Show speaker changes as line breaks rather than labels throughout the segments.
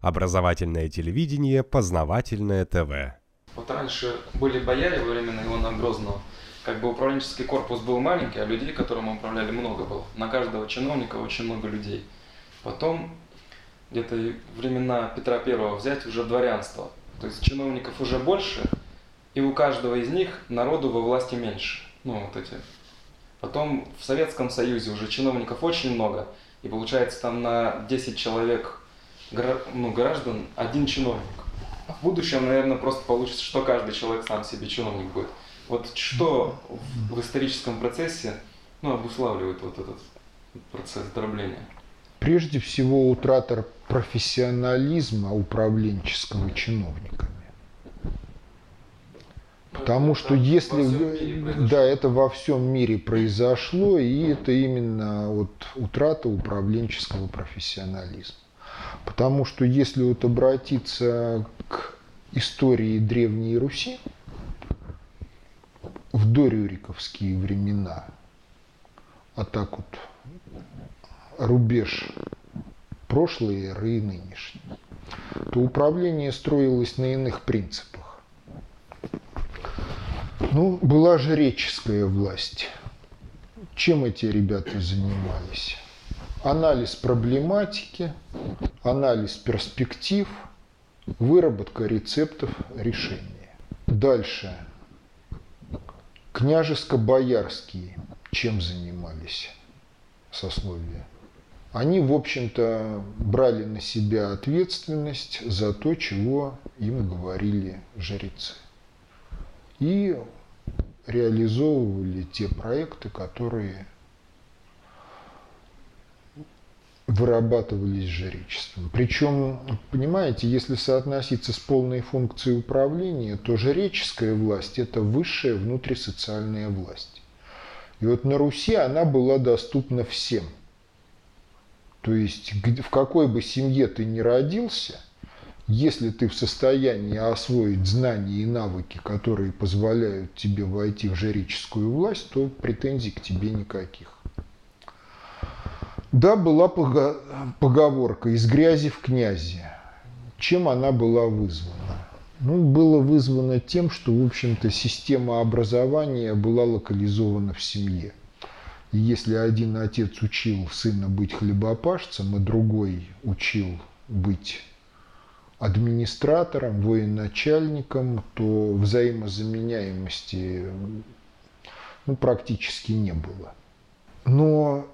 Образовательное телевидение, познавательное ТВ.
Вот раньше были бояре во времена Ивана Грозного. Как бы управленческий корпус был маленький, а людей, которым управляли, много было. На каждого чиновника очень много людей. Потом, где-то времена Петра Первого взять уже дворянство. То есть чиновников уже больше, и у каждого из них народу во власти меньше. Ну, вот эти. Потом в Советском Союзе уже чиновников очень много, и получается там на 10 человек ну, граждан один чиновник. А в будущем, наверное, просто получится, что каждый человек сам себе чиновник будет. Вот что в историческом процессе ну, обуславливает вот этот процесс дробления?
Прежде всего, утрата профессионализма управленческого чиновниками. Потому что если да, это во всем мире произошло, и это именно вот утрата управленческого профессионализма. Потому что если вот обратиться к истории Древней Руси, в дорюриковские времена, а так вот рубеж прошлой эры и нынешней, то управление строилось на иных принципах. Ну, была жреческая власть. Чем эти ребята занимались? Анализ проблематики, анализ перспектив, выработка рецептов решения. Дальше. Княжеско-боярские чем занимались сословия? Они, в общем-то, брали на себя ответственность за то, чего им говорили жрецы. И реализовывали те проекты, которые вырабатывались жречеством. Причем, понимаете, если соотноситься с полной функцией управления, то жреческая власть – это высшая внутрисоциальная власть. И вот на Руси она была доступна всем. То есть в какой бы семье ты ни родился, если ты в состоянии освоить знания и навыки, которые позволяют тебе войти в жреческую власть, то претензий к тебе никаких. Да, была поговорка «из грязи в князи». Чем она была вызвана? Ну, было вызвано тем, что, в общем-то, система образования была локализована в семье. И если один отец учил сына быть хлебопашцем, а другой учил быть администратором, военачальником, то взаимозаменяемости ну, практически не было. Но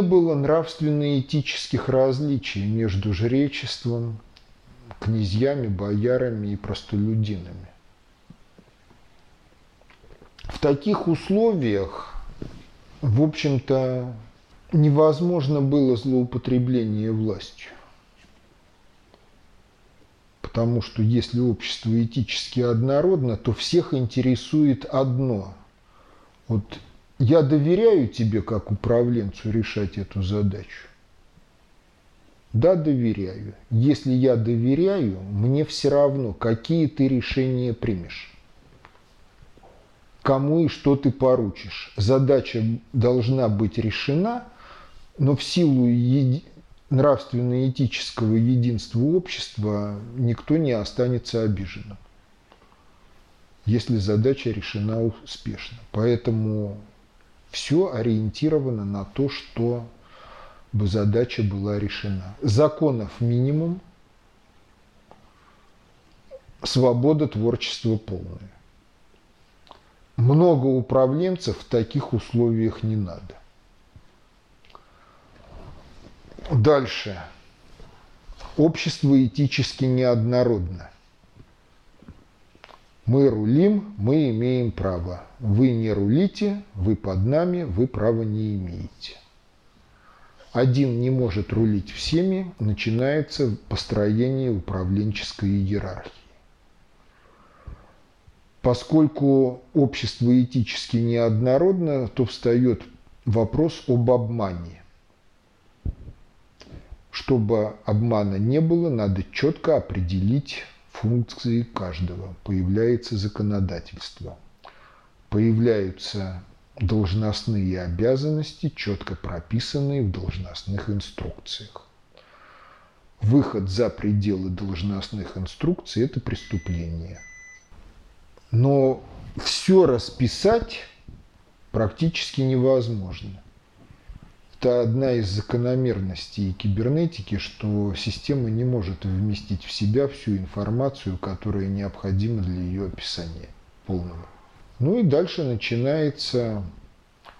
не было нравственно-этических различий между жречеством, князьями, боярами и простолюдинами. В таких условиях, в общем-то, невозможно было злоупотребление властью. Потому что если общество этически однородно, то всех интересует одно. Вот я доверяю тебе как управленцу решать эту задачу. Да, доверяю. Если я доверяю, мне все равно, какие ты решения примешь. Кому и что ты поручишь. Задача должна быть решена, но в силу еди... нравственно-этического единства общества никто не останется обиженным, если задача решена успешно. Поэтому все ориентировано на то, что бы задача была решена. Законов минимум, свобода творчества полная. Много управленцев в таких условиях не надо. Дальше. Общество этически неоднородно. Мы рулим, мы имеем право. Вы не рулите, вы под нами, вы права не имеете. Один не может рулить всеми, начинается построение управленческой иерархии. Поскольку общество этически неоднородно, то встает вопрос об обмане. Чтобы обмана не было, надо четко определить функции каждого, появляется законодательство, появляются должностные обязанности, четко прописанные в должностных инструкциях. выход за пределы должностных инструкций – это преступление. Но все расписать практически невозможно. Это одна из закономерностей кибернетики, что система не может вместить в себя всю информацию, которая необходима для ее описания полного. Ну и дальше начинается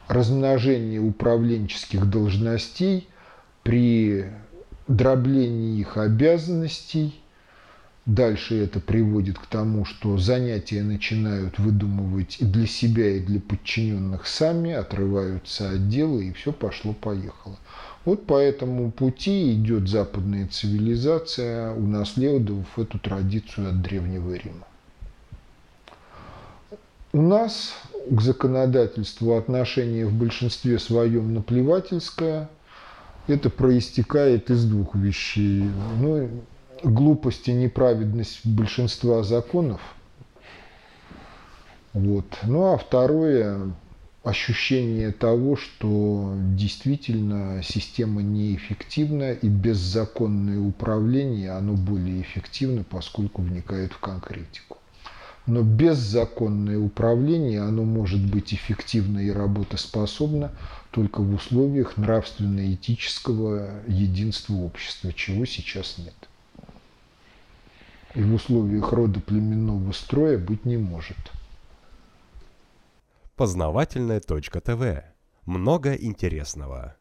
размножение управленческих должностей при дроблении их обязанностей. Дальше это приводит к тому, что занятия начинают выдумывать и для себя, и для подчиненных сами, отрываются от дела, и все пошло-поехало. Вот по этому пути идет западная цивилизация, унаследовав эту традицию от Древнего Рима. У нас к законодательству отношение в большинстве своем наплевательское. Это проистекает из двух вещей. Ну, глупость и неправедность большинства законов. Вот. Ну а второе ощущение того, что действительно система неэффективна и беззаконное управление, оно более эффективно, поскольку вникает в конкретику. Но беззаконное управление, оно может быть эффективно и работоспособно только в условиях нравственно-этического единства общества, чего сейчас нет. И в условиях рода племенного строя быть не может.
Познавательная точка ТВ. Много интересного.